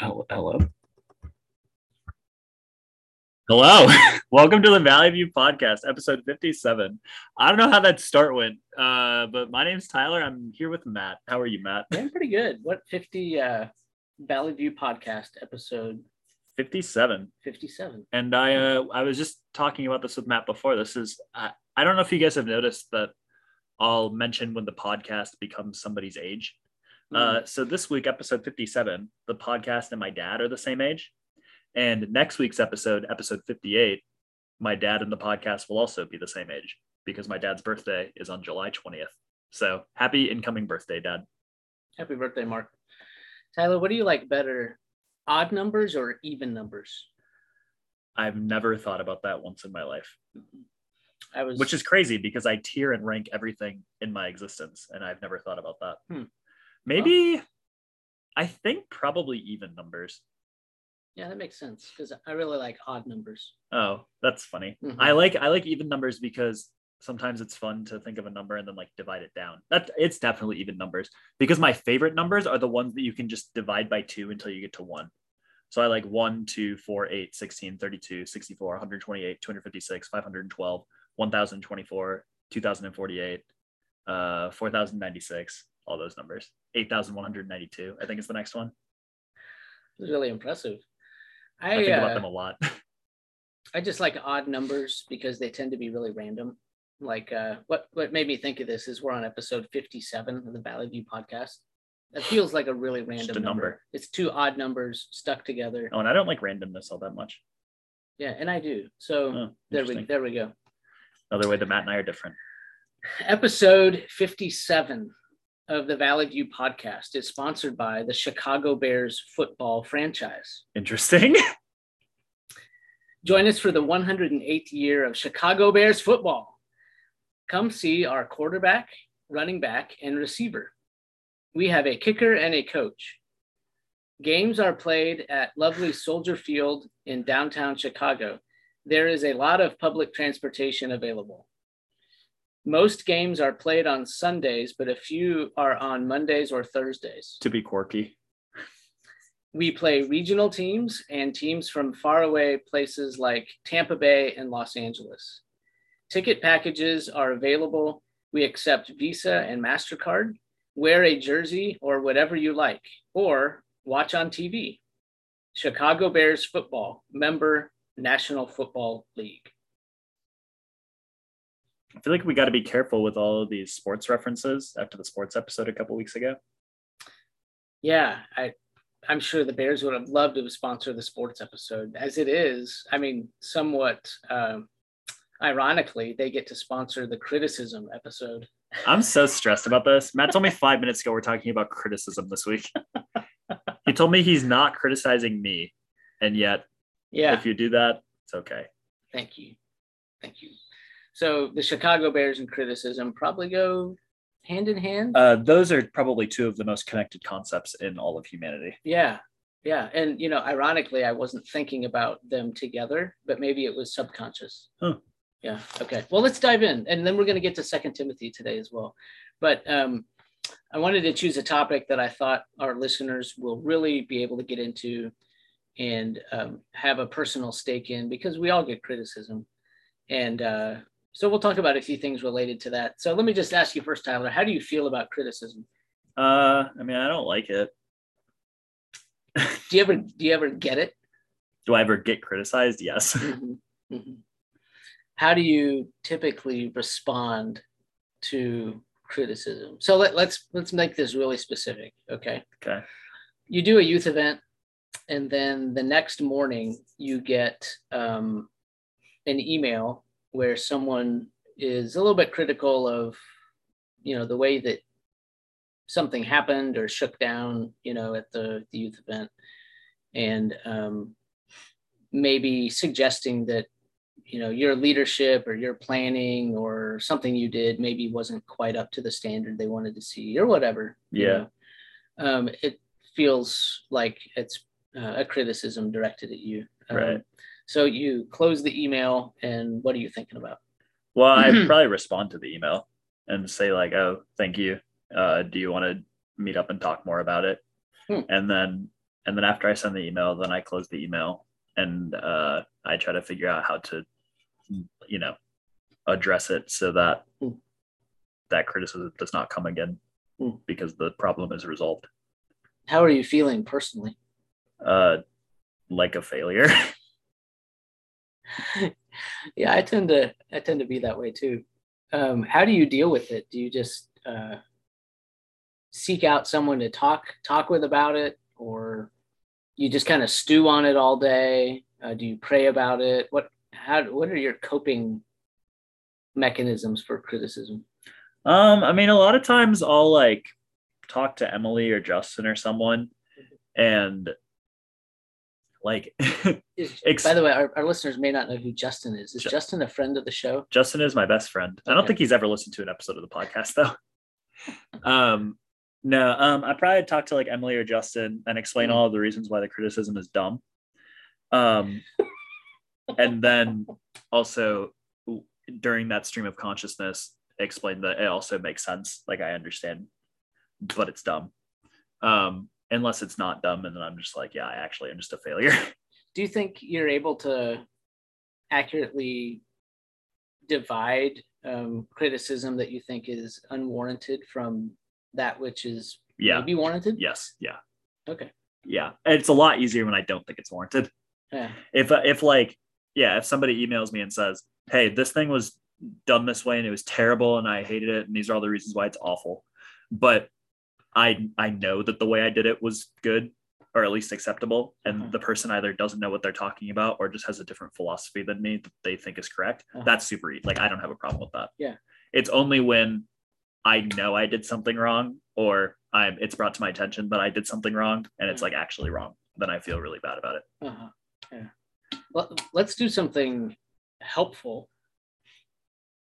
Hello. Hello. Hello. Welcome to the Valley View Podcast, episode 57. I don't know how that start went, uh, but my name's Tyler. I'm here with Matt. How are you, Matt? I'm pretty good. What 50 uh Valley View podcast episode 57. 57. And I uh, I was just talking about this with Matt before. This is I, I don't know if you guys have noticed that I'll mention when the podcast becomes somebody's age. Uh, so this week, episode 57, the podcast and my dad are the same age. And next week's episode, episode 58, my dad and the podcast will also be the same age because my dad's birthday is on July 20th. So happy incoming birthday, dad. Happy birthday, Mark. Tyler, what do you like better? Odd numbers or even numbers? I've never thought about that once in my life, I was which is crazy because I tier and rank everything in my existence. And I've never thought about that. Hmm. Maybe, I think probably even numbers. yeah, that makes sense because I really like odd numbers. Oh, that's funny. Mhm. I like I like even numbers because sometimes it's fun to think of a number and then like divide it down. That it's definitely even numbers because my favorite numbers are the ones that you can just divide by two until you get to one. So I like 1, 2, 4, 8, 16, 32, 64, 128, 256, 512, 1024, 2048, uh, 4096, all those numbers. 8192, I think is the next one. It was really impressive. I, I think uh, about them a lot. I just like odd numbers because they tend to be really random. Like uh, what what made me think of this is we're on episode 57 of the Valley View podcast. That feels like a really random a number. number. It's two odd numbers stuck together. oh, and I don't like randomness all that much. Yeah, and I do. So Oh, there we there we go. Another way that Matt and I are different. Episode 57 of the Valley View podcast is sponsored by the Chicago Bears football franchise. Interesting. Join us for the 108th year of Chicago Bears football. Come see our quarterback, running back, and receiver. We have a kicker and a coach. Games are played at lovely Soldier Field in downtown Chicago. There is a lot of public transportation available. Most games are played on Sundays, but a few are on Mondays or Thursdays. to be quirky. We play regional teams and teams from faraway places like Tampa Bay and Los Angeles. Ticket packages are available. We accept Visa and MasterCard. Wear a jersey or whatever you like, or watch on TV. Chicago Bears football, member National Football League. I feel like we got to be careful with all of these sports references after the sports episode a couple weeks ago. Yeah, I, I'm sure the Bears would have loved to sponsor the sports episode. As it is, I mean, somewhat um, ironically, they get to sponsor the criticism episode. I'm so stressed about this. Matt told me five minutes ago we're talking about criticism this week. he told me he's not criticizing me, and yet Yeah, if you do that, it's okay. thank you, thank you. So the Chicago Bears and criticism probably go hand in hand. Uh, those are probably two of the most connected concepts in all of humanity. yeah, yeah, and you know, ironically, I wasn't thinking about them together, but maybe it was subconscious. Huh. Yeah. Okay. Well, let's dive in, and then we're going to get to Second Timothy today as well. But um, I wanted to choose a topic that I thought our listeners will really be able to get into and um, have a personal stake in because we all get criticism, and uh, so we'll talk about a few things related to that. So let me just ask you first, Tyler, how do you feel about criticism? Uh, I mean, I don't like it. Do you ever do you ever get it? Do I ever get criticized? Yes. Mhm, mhm. How do you typically respond to criticism? So let, let's let's make this really specific. Okay. Okay. You do a youth event, and then the next morning you get um, an email where someone is a little bit critical of, you know, the way that something happened or shook down, you know, at the, the youth event, and um, maybe suggesting that you know your leadership or your planning or something you did maybe wasn't quite up to the standard they wanted to see or whatever you Yeah. know. um, it feels like it's uh, a criticism directed at you Um, Right. So you close the email and what are you thinking about Well, I'd probably respond to the email and say like, "Oh, thank you. Uh, do you want to meet up and talk more about it?" Hmm. And then and then after I send the email, then I close the email and uh, I try to figure out how to, you know, address it so that Mm. that criticism does not come again Mm. because the problem is resolved. How are you feeling personally? Uh, like a failure. yeah, I tend to I tend to be that way too. Um, how do you deal with it? Do you just uh, seek out someone to talk talk with about it, or you just kind of stew on it all day? Uh, do you pray about it? What how what are your coping mechanisms for criticism? Um, I mean, a lot of times I'll like talk to Emily or Justin or someone, and like Ex- by the way, our, our listeners may not know who Justin is. Is Ju- Justin a friend of the show? Justin is my best friend. I don't think he's ever listened to an episode of the podcast though. um, no, um, I probably talk to like Emily or Justin and explain Mm. all of the reasons why the criticism is dumb. Um, and then also during that stream of consciousness, explain that it also makes sense. Like I understand, but it's dumb. Um, unless it's not dumb, and then I'm just like, yeah, I actually am just a failure. do you think you're able to accurately divide um, criticism that you think is unwarranted from that which is yeah. maybe warranted? Yes. Yeah. Okay. Yeah. It's a lot easier when I don't think it's warranted. Yeah. if if like yeah if somebody emails me and says hey this thing was done this way and it was terrible and i hated it and these are all the reasons why it's awful but i i know that the way i did it was good or at least acceptable and Mhm. the person either doesn't know what they're talking about or just has a different philosophy than me that they think is correct Uh-huh. that's super easy like i don't have a problem with that Yeah. it's only when i know i did something wrong or i'm it's brought to my attention that i did something wrong and it's like actually wrong then i feel really bad about it Uh-huh. Yeah. Well, let's do something helpful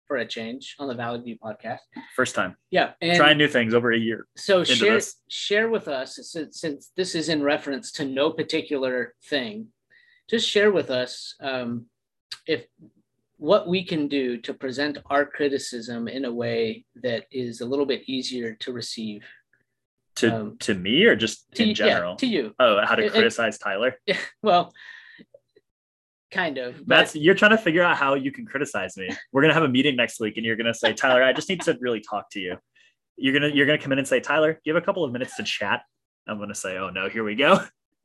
for a change on the Valley View podcast. first time Yeah. And trying new things over a year. so share this. share with us since, since this is in reference to no particular thing just share with us um, if what we can do to present our criticism in a way that is a little bit easier to receive To Um, to me or just to, in yeah, general? to you oh, how to It- it- criticize Tyler? well kind of but- That's you're trying to figure out how you can criticize me. We're gonna have a meeting next week, and you're gonna say, Tyler, I just need to really talk to you. You're gonna you're gonna come in and say, Tyler, you have a couple of minutes to chat. I'm gonna say, oh no, here we go.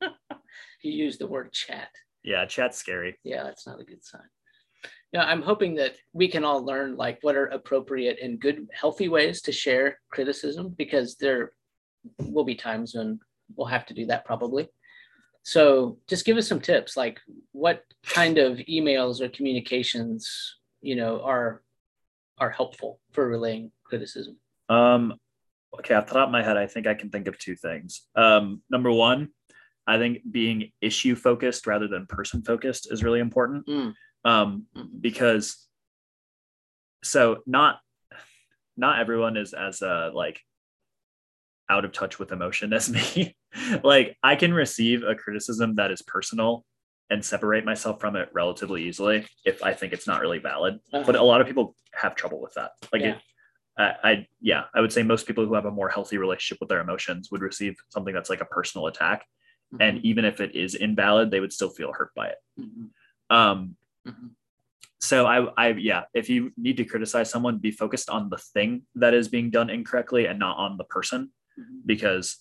you use the word chat Yeah, chat's scary. yeah that's not a good sign yeah i'm hoping that we can all learn like what are appropriate and good healthy ways to share criticism because there will be times when we'll have to do that probably so just give us some tips like what kind of emails or communications you know are are helpful for relaying criticism Um, okay, off the top of my head, I think I can think of two things. Um, number one, I think being issue focused rather than person focused is really important. Mm. Um, Mhm. because so not not everyone is as uh like out of touch with emotion as me. like I can receive a criticism that is personal and separate myself from it relatively easily if I think it's not really valid. Uh-huh. But a lot of people have trouble with that. Like Yeah. it, I, I yeah, I would say most people who have a more healthy relationship with their emotions would receive something that's like a personal attack. And even if it is invalid, they would still feel hurt by it. Mhm. Um, Mhm. so I, I, yeah, if you need to criticize someone, be focused on the thing that is being done incorrectly and not on the person. Because,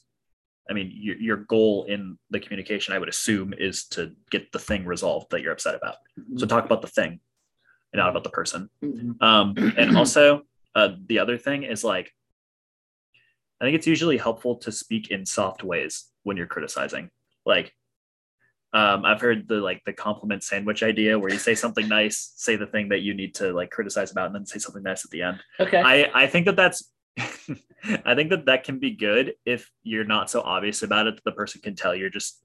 I mean, your, your goal in the communication, I would assume, is to get the thing resolved that you're upset about. So talk about the thing, and not about the person. Mhm. Um, and also, uh, the other thing is like, I think it's usually helpful to speak in soft ways when you're criticizing. Like, um, I've heard the like the compliment sandwich idea where you say something nice, say the thing that you need to like criticize about, and then say something nice at the end. okay I I think that that's I think that that can be good if you're not so obvious about it that the person can tell you're just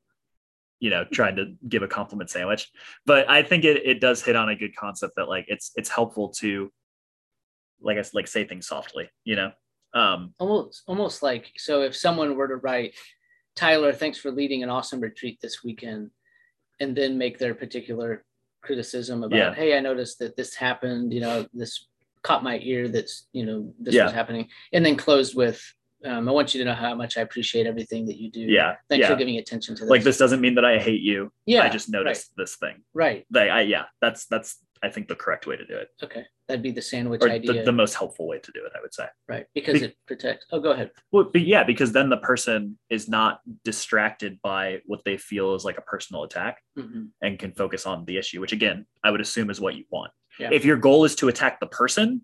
you know trying to give a compliment sandwich. But I think it it does hit on a good concept that like it's it's helpful to like I like say things softly, you know. Um almost almost like so if someone were to write tyler thanks for leading an awesome retreat this weekend and then make their particular criticism about Yeah. hey i noticed that this happened you know this caught my ear that's you know this Yeah. was happening and then closed with um, I want you to know how much I appreciate everything that you do. Yeah. Thanks yeah. for giving attention to this. like this doesn't mean that I hate you. Yeah. I just noticed this thing. Right. Like I yeah, that's that's I think the correct way to do it. Okay. That'd be the sandwich Or idea. the, the most helpful way to do it, I would say. right. Because Be- it protects. Oh, go ahead. Well, but yeah, because then the person is not distracted by what they feel is like a personal attack Mhm. and can focus on the issue, which again, I would assume is what you want. Yeah. If your goal is to attack the person,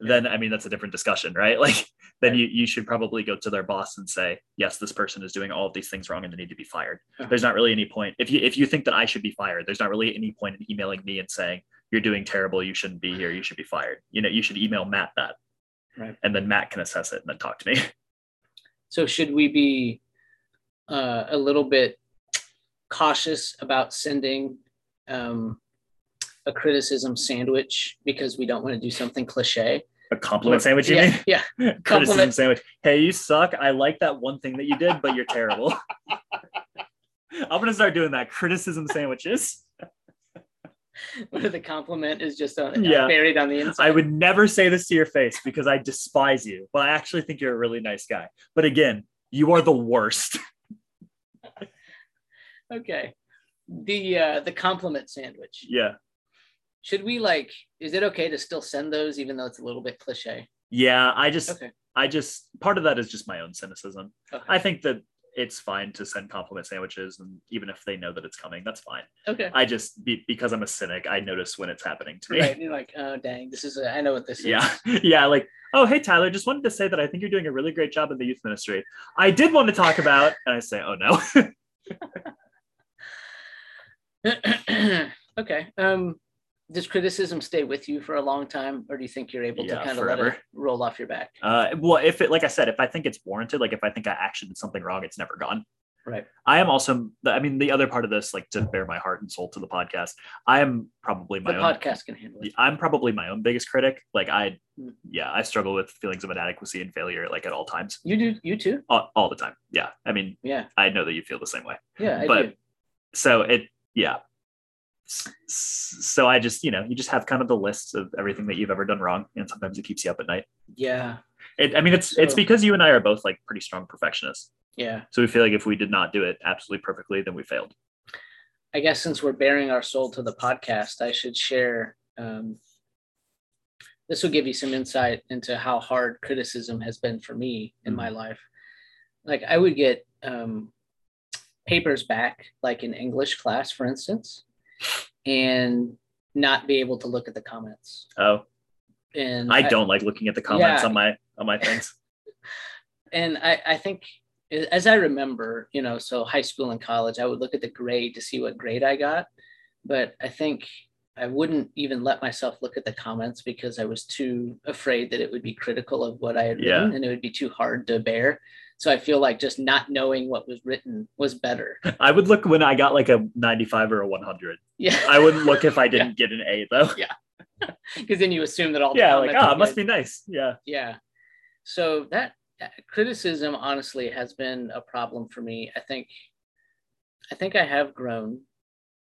then I mean that's a different discussion, right? Like then Right. you you should probably go to their boss and say, yes, this person is doing all of these things wrong and they need to be fired. Uh-huh. There's not really any point if you if you think that I should be fired, there's not really any point in emailing me and saying you're doing terrible, you shouldn't be here, you should be fired. You know, you should email Matt that. Right. And then Matt can assess it and then talk to me. So should we be uh, a little bit cautious about sending um, a criticism sandwich because we don't want to do something cliche? A compliment sandwich, you yeah, mean? Yeah. Criticism Compliment. sandwich. Hey, you suck. I like that one thing that you did, but you're terrible. I'm gonna start doing that. Criticism sandwiches. Where the compliment is just on, Yeah. buried on the inside. I would never say this to your face because I despise you, but I actually think you're a really nice guy. But again, you are the worst. Okay. The uh, the compliment sandwich. yeah. Should we like? Is it okay to still send those even though it's a little bit cliche? Yeah. I just Okay. I just part of that is just my own cynicism. Okay. I think that it's fine to send compliment sandwiches and even if they know that it's coming, that's fine. okay. I just be, because I'm a cynic, I notice when it's happening to me. Right. You're like, oh dang, this is. A, I know what this is. Yeah. Yeah. Like, oh, hey, Tyler, just wanted to say that I think you're doing a really great job in the youth ministry. I did want to talk about, and I say, oh, no. okay. Um, does criticism stay with you for a long time, or do you think you're able Yeah, to kind of let it roll off your back? uh, well, if it, like I said, if I think it's warranted, like if I think I actually did something wrong, it's never gone. Right. I am also, I mean, the other part of this, like to bear my heart and soul to the podcast, I am probably The my own. podcast can handle it. I'm probably my own biggest critic. Like I, Hmm. yeah, I struggle with feelings of inadequacy and failure, like at all times, You do. You too. all, all the time. Yeah. I mean, Yeah. I know that you feel the same way. Yeah. I But- do. so it yeah so i just you know you just have kind of the list of everything that you've ever done wrong and sometimes it keeps you up at night Yeah. it, i mean it's it's because you and i are both like pretty strong perfectionists Yeah. so we feel like if we did not do it absolutely perfectly then we failed I guess since we're bearing our soul to the podcast, I should share. Um, this will give you some insight into how hard criticism has been for me in my life. Like I would get um, papers back, like in English class, for instance, and not be able to look at the comments. oh And i don't like looking at the comments Yeah. on my on my things and I, I think as I remember, you know, so high school and college, I would look at the grade to see what grade I got. But I think I wouldn't even let myself look at the comments because I was too afraid that it would be critical of what I had Yeah. written and it would be too hard to bear. So I feel like just not knowing what was written was better. i would look when i got like a 95 or a 100 Yeah. i wouldn't look if i didn't get an a though. Yeah. Because then you assume that all the yeah like ah are it must be nice. Yeah. Yeah. So that that criticism honestly has been a problem for me. I think i think i have grown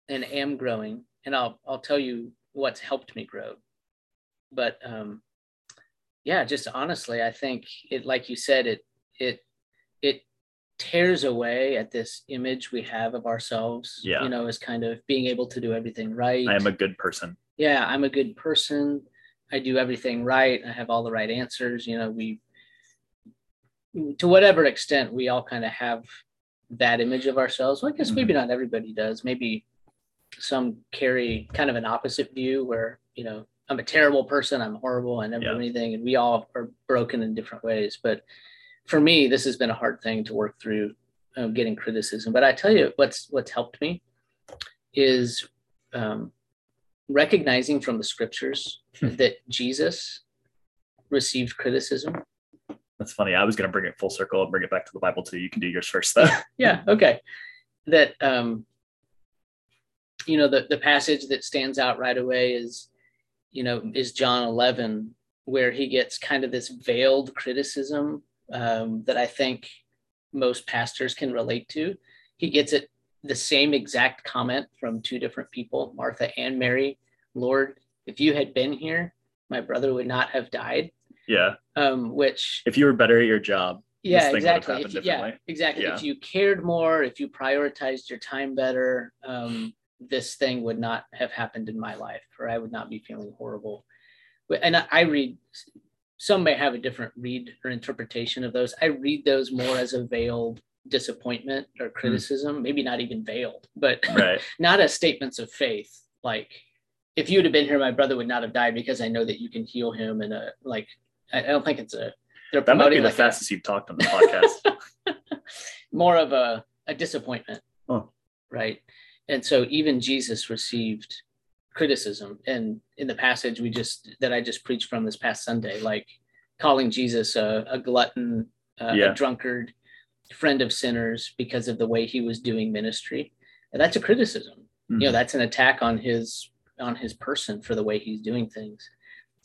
and am growing and i'll i'll tell you what's helped me grow. But um yeah just honestly i think it like you said it it it tears away at this image we have of ourselves Yeah. you know as kind of being able to do everything right i am a good person yeah, I'm a good person. I do everything right. I have all the right answers. You know, we, to whatever extent, we all kind of have that image of ourselves. Well, I guess maybe mm-hmm. not everybody does. Maybe some carry kind of an opposite view where, you know, I'm a terrible person. I'm horrible. I never Yeah. do anything. And we all are broken in different ways. But for me, this has been a hard thing to work through um, getting criticism. But I tell you, what's, what's helped me is, um, recognizing from the scriptures that Jesus received criticism. that's funny i was going to bring it full circle and bring it back to the bible too you can do yours first though Yeah, okay. That um you know the the passage that stands out right away is you know is John 11 where he gets kind of this veiled criticism um, that I think most pastors can relate to. He gets it the same exact comment from two different people, Martha and Mary. Lord, if you had been here, my brother would not have died. yeah Um, which if you were better at your job yeah, thing would have exactly. happened If yeah, exactly. Yeah. If you cared more, if you prioritized your time better, um, this thing would not have happened in my life, or I would not be feeling horrible. And I read. Some may have a different read or interpretation of those. I read those more as a veiled disappointment or criticism, maybe not even veiled, but right not as statements of faith. Like, if you would have been here, my brother would not have died because I know that you can heal him. And uh, like, I, don't think it's a. They're that might be the like a- fastest you've talked on the podcast more of a, a disappointment. Oh. Right. And so even Jesus received criticism. And in the passage we just that I just preached from this past Sunday, like calling Jesus a, a glutton, uh, Yeah. a drunkard, friend of sinners because of the way he was doing ministry. And that's a criticism. You know, Mhm. that's an attack on his on his person for the way he's doing things.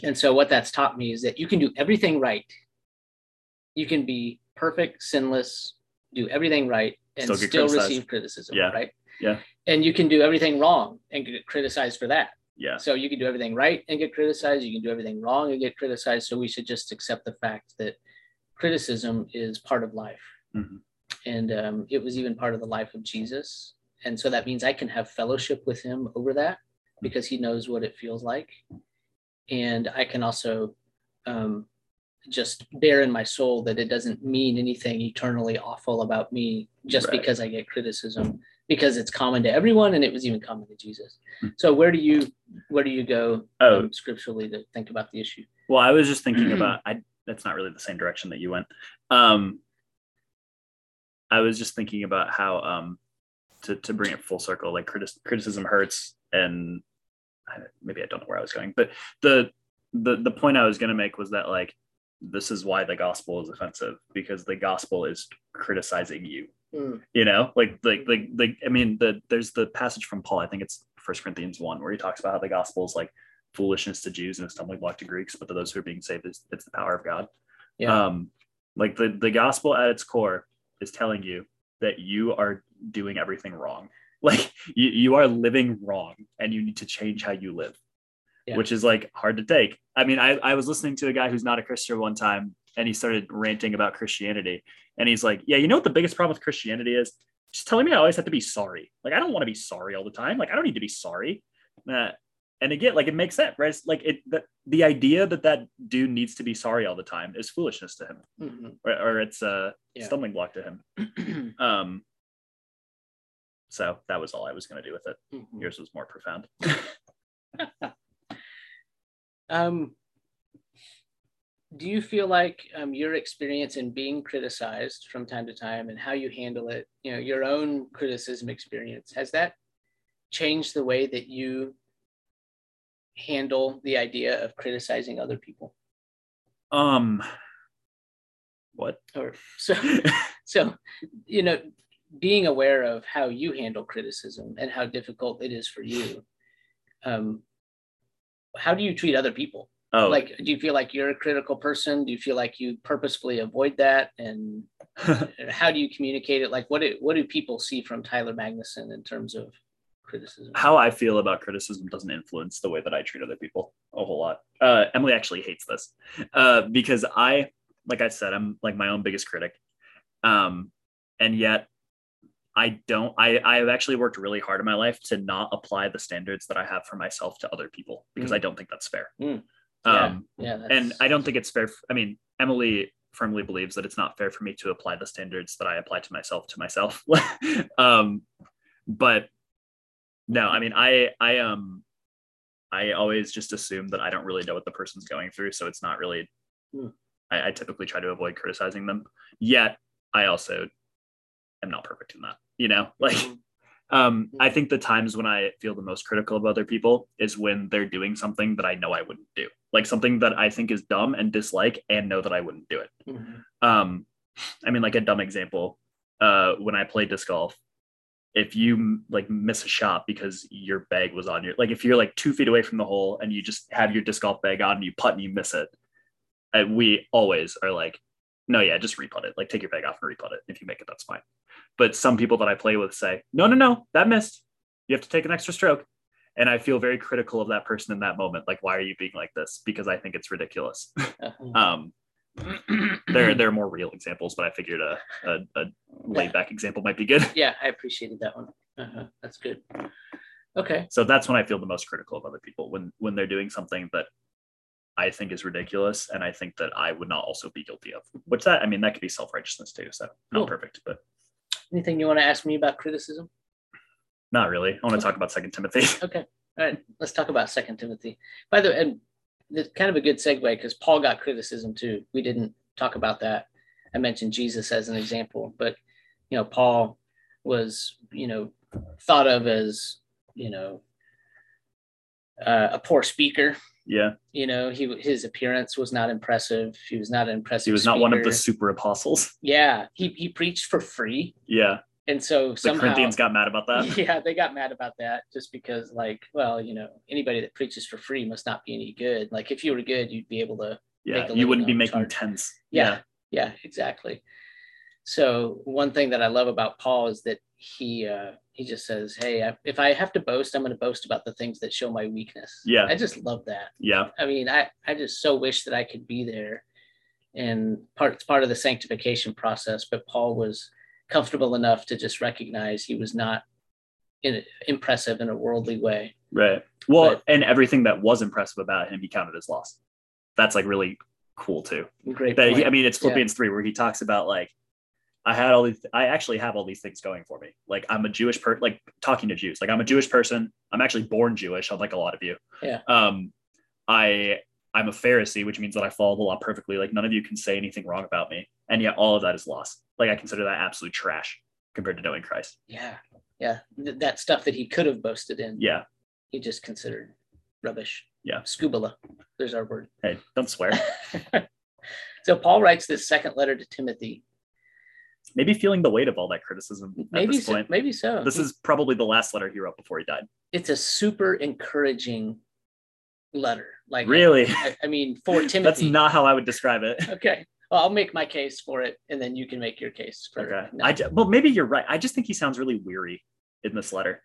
And so what that's taught me is that you can do everything right. You can be perfect, sinless, do everything right, and Still still, receive criticism. Yeah. Right. Yeah. And you can do everything wrong and get criticized for that. yeah So you can do everything right and get criticized. You can do everything wrong and get criticized. So we should just accept the fact that criticism is part of life. Mhm. And um, it was even part of the life of Jesus. And so that means I can have fellowship with him over that because he knows what it feels like. And I can also um, just bear in my soul that it doesn't mean anything eternally awful about me just Right. because I get criticism because it's common to everyone and it was even common to Jesus. Hmm. So where do you where do you go oh um, scripturally to think about the issue? Well, I was just thinking about I that's not really the same direction that you went. Um I was just thinking about how um to to bring it full circle, like criti- criticism hurts and I, maybe I don't know where I was going, but the the the point I was going to make was that like this is why the gospel is offensive because the gospel is criticizing you Mm, you know like like like like i mean the there's the passage from paul i think it's first corinthians 1 where he talks about how the gospel is like foolishness to jews and a stumbling block to greeks but to those who are being saved is it's the power of god Yeah. um like the the gospel at its core is telling you that you are doing everything wrong like you, you are living wrong and you need to change how you live Yeah. which is like hard to take i mean I, I was listening to a guy who's not a christian one time and he started ranting about christianity. And he's like yeah you know what the biggest problem with christianity is? Just telling me i always have to be sorry. Like i don't want to be sorry all the time. Like i don't need to be sorry. Uh, and again like it makes sense right? It's like it the, the idea that that dude needs to be sorry all the time is foolishness to him. Mhm. or, or it's a Yeah. stumbling block to him. Um so that was all i was going to do with it. Mhm. yours was more profound. Um, do you feel like um, your experience in being criticized from time to time and how you handle it, you know, your own criticism experience, has that changed the way that you handle the idea of criticizing other people? um what Or so, so, you know, being aware of how you handle criticism and how difficult it is for you. Um, how do you treat other people? Oh like do you feel like you're a critical person do you feel like you purposefully avoid that and how do you communicate it like what do, what do people see from tyler magnuson in terms of criticism how I feel about criticism doesn't influence the way that I treat other people a whole lot. Uh, Emily actually hates this uh, because I, like I said, I'm like my own biggest critic, um, and yet I don't. I I have actually worked really hard in my life to not apply the standards that I have for myself to other people because Mm. I don't think that's fair. Mm. Yeah, Um, yeah that's, and I don't think it's fair. I mean, Emily firmly believes that it's not fair for me to apply the standards that I apply to myself to myself. um, but no, I mean, I I um I always just assume that I don't really know what the person's going through, so it's not really. Hmm. I, I typically try to avoid criticizing them. Yet I also am not perfect in that. You know, like Mhm. Um, I think the times when I feel the most critical of other people is when they're doing something that I know I wouldn't do, like something that I think is dumb and dislike, and know that I wouldn't do it. Mhm. Um, I mean, like a dumb example, uh, when I play disc golf, if you like miss a shot because your bag was on your, like if you're like two feet away from the hole and you just have your disc golf bag on and you putt and you miss it, uh, we always are like, no, yeah, just reputt it. Like take your bag off and reputt it. If you make it, that's fine. But some people that I play with say, no, no, no, that missed. You have to take an extra stroke. And I feel very critical of that person in that moment. Like, why are you being like this? Because I think it's ridiculous. Um, There, there are more real examples, but I figured a, a, a laid back example might be good. yeah, I appreciated that one. Uh-huh. That's good. Okay. So that's when I feel the most critical of other people when when they're doing something that I think is ridiculous, and I think that I would not also be guilty of. Which that I mean that could be self righteousness too. So not Cool. perfect, but Anything you want to ask me about criticism? not really. I want to talk about Second Timothy. Okay. All right. Let's talk about Second Timothy. By the way, and it's kind of a good segue because Paul got criticism too. We didn't talk about that. I mentioned Jesus as an example, but you know, Paul was, you know, thought of as, you know, uh, a poor speaker. yeah, You know, he his appearance was not impressive. He was not an impressive. he was not one of the super apostles. Yeah, he he preached for free, Yeah, and so the somehow Corinthians got mad about that. yeah, they got mad about that just because, like, well, you know, anybody that preaches for free must not be any good. Like, if you were good, you'd be able to. Yeah, Make a you wouldn't be making charge. tens. Yeah, yeah, exactly. So one thing that I love about Paul is that he uh, he just says, "Hey, I, if I have to boast, I'm going to boast about the things that show my weakness." Yeah. I just love that. yeah, I mean, I I just so wish that I could be there, and part it's part of the sanctification process. But Paul was comfortable enough to just recognize he was not in, impressive in a worldly way. right. Well, But- and everything that was impressive about him, he counted as loss. That's like really cool too. Great. That he. I mean, it's Yeah. Philippians three where he talks about like, I had all these, I actually have all these things going for me. Like I'm a Jewish person, like talking to Jews. Like I'm a Jewish person. I'm actually born Jewish, unlike a lot of you. Yeah. Um, I I'm a Pharisee, which means that I follow the law perfectly. Like none of you can say anything wrong about me, and yet all of that is lost. Like I consider that absolute trash compared to knowing Christ. yeah, yeah, Th- that stuff that he could have boasted in, Yeah. he just considered rubbish. Yeah. skubala. There's our word. Hey, don't swear. so Paul writes this second letter to Timothy. Maybe feeling the weight of all that criticism at Maybe this so, point. maybe so. This is probably the last letter he wrote before he died. it's a super encouraging letter. Like Really? I, I mean, for Timothy. That's not how I would describe it. okay. Well, I'll make my case for it, and then you can make your case for Okay. it. No. I well, maybe you're right. I just think he sounds really weary in this letter.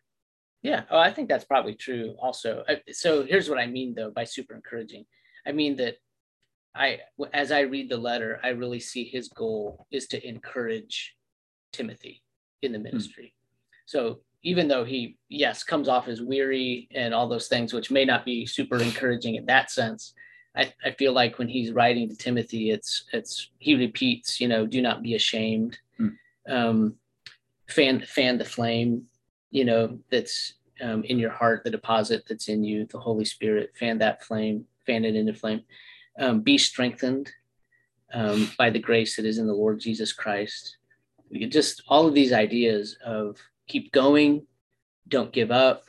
yeah. Oh, I think that's probably true. Also, so here's what I mean though by super encouraging. I mean that I, as I read the letter, I really see his goal is to encourage Timothy in the ministry. So even though he, yes, comes off as weary and all those things, which may not be super encouraging in that sense, I, I feel like when he's writing to Timothy, it's it's he repeats, you know, do not be ashamed, Hmm. um, fan fan the flame, you know, that's um, in your heart, the deposit that's in you, the Holy Spirit, fan that flame, fan it into flame. Um, be strengthened um, by the grace that is in the Lord Jesus Christ. We could just all of these ideas of keep going, don't give up,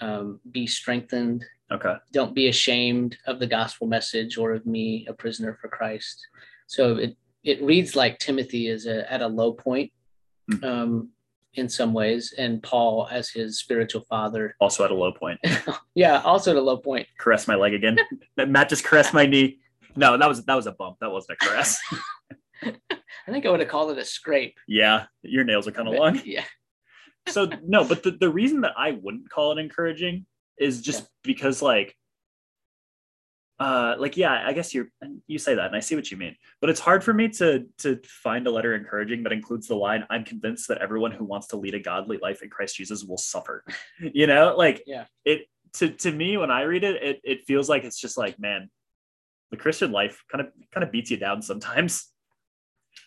um, be strengthened, Okay. don't be ashamed of the gospel message or of me, a prisoner for Christ. So it it reads like Timothy is a, at a low point Hmm. um, in some ways, and Paul as his spiritual father. Also at a low point. yeah, also at a low point. Caress my leg again. Matt just caressed my knee. No, that was that was a bump. That wasn't a caress. I think I would have called it a scrape. yeah, your nails are kind of long. Yeah, So no, but the, the reason that I wouldn't call it encouraging is just because like uh like yeah i guess you're you say that and i see what you mean but it's hard for me to to find a letter encouraging that includes the line i'm convinced that everyone who wants to lead a godly life in christ jesus will suffer you know like Yeah. it to to me when i read it it, it feels like it's just like man the christian life kind of kind of beats you down sometimes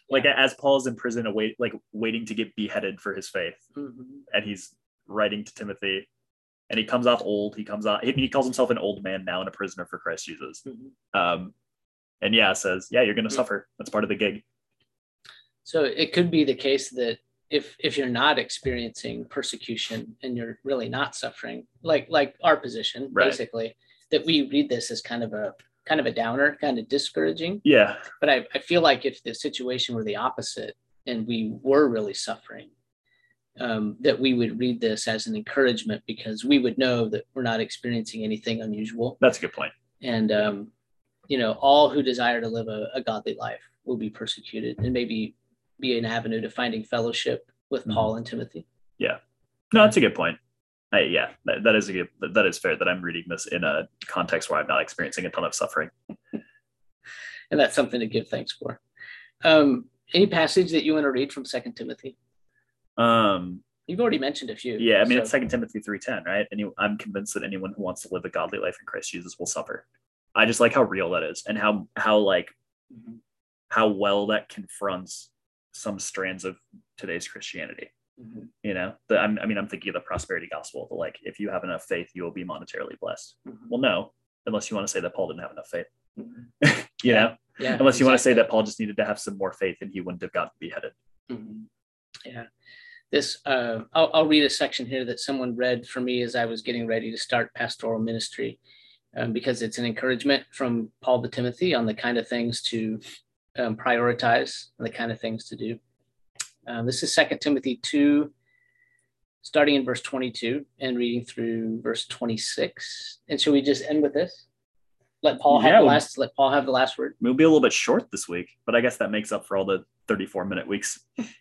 like as paul's in prison await like waiting to get beheaded for his faith Mhm. and he's writing to Timothy, and he comes off old. He comes out. He, he calls himself an old man now and a prisoner for Christ Jesus. Mhm. Um, and yeah, says, yeah, you're going to Mhm. suffer. That's part of the gig. So it could be the case that if if you're not experiencing persecution and you're really not suffering, like like our position, Right. basically, that we read this as kind of a kind of a downer, kind of discouraging. Yeah, But I, I feel like if the situation were the opposite and we were really suffering, um, that we would read this as an encouragement because we would know that we're not experiencing anything unusual. that's a good point. And, um, you know, all who desire to live a, a godly life will be persecuted and maybe be an avenue to finding fellowship with Mhm. Paul and Timothy. Yeah. No, that's a good point. I, yeah, that, that is a good. That is fair. That I'm reading this in a context where I'm not experiencing a ton of suffering. and that's something to give thanks for. Um, any passage that you want to read from Second Timothy? Um, You've already mentioned a few. yeah, I mean so- it's Second Timothy three ten, right? And you, I'm convinced that anyone who wants to live a godly life in Christ Jesus will suffer. I just like how real that is, and how how like Mhm, how well that confronts some strands of today's Christianity. mhm, You know, the, I'm, I mean, I'm thinking of the prosperity gospel. The like, if you have enough faith, you will be monetarily blessed. mhm, Well, no, unless you want to say that Paul didn't have enough faith. mhm. You know, Yeah. unless you want to say that Paul just needed to have some more faith and he wouldn't have gotten beheaded. Mhm. Yeah. This, uh, I'll, I'll read a section here that someone read for me as I was getting ready to start pastoral ministry, um, because it's an encouragement from Paul to Timothy on the kind of things to um, prioritize and the kind of things to do. Um, this is Second Timothy 2, starting in verse 22 and reading through verse 26. And should we just end with this? Let Paul have the last. Let Paul have the last word. We'll be a little bit short this week, but I guess that makes up for all the 34 minute weeks.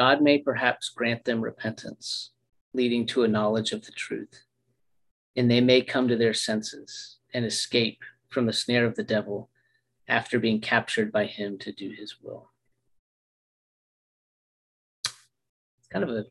God may perhaps grant them repentance, leading to a knowledge of the truth, and they may come to their senses and escape from the snare of the devil after being captured by him to do his will. It's kind of a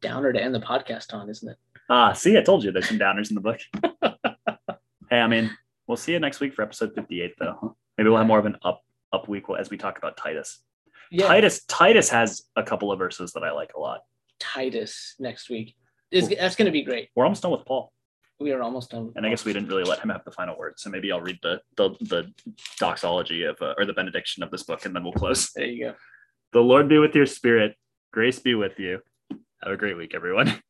downer to end the podcast on, isn't it? Ah, see, I told you there's some downers in the book. hey, I mean, we'll see you next week for episode 58, though. Maybe we'll have more of an up up week as we talk about Titus. Yeah, Titus Titus has a couple of verses that I like a lot. Titus next week. Is, that's going to be great. We're almost done with Paul, We are almost done. with and I guess we didn't really let him have the final word. So maybe I'll read the the, the doxology of uh, or the benediction of this book, and then we'll close. There you go. The Lord be with your spirit. Grace be with you. Have a great week, everyone.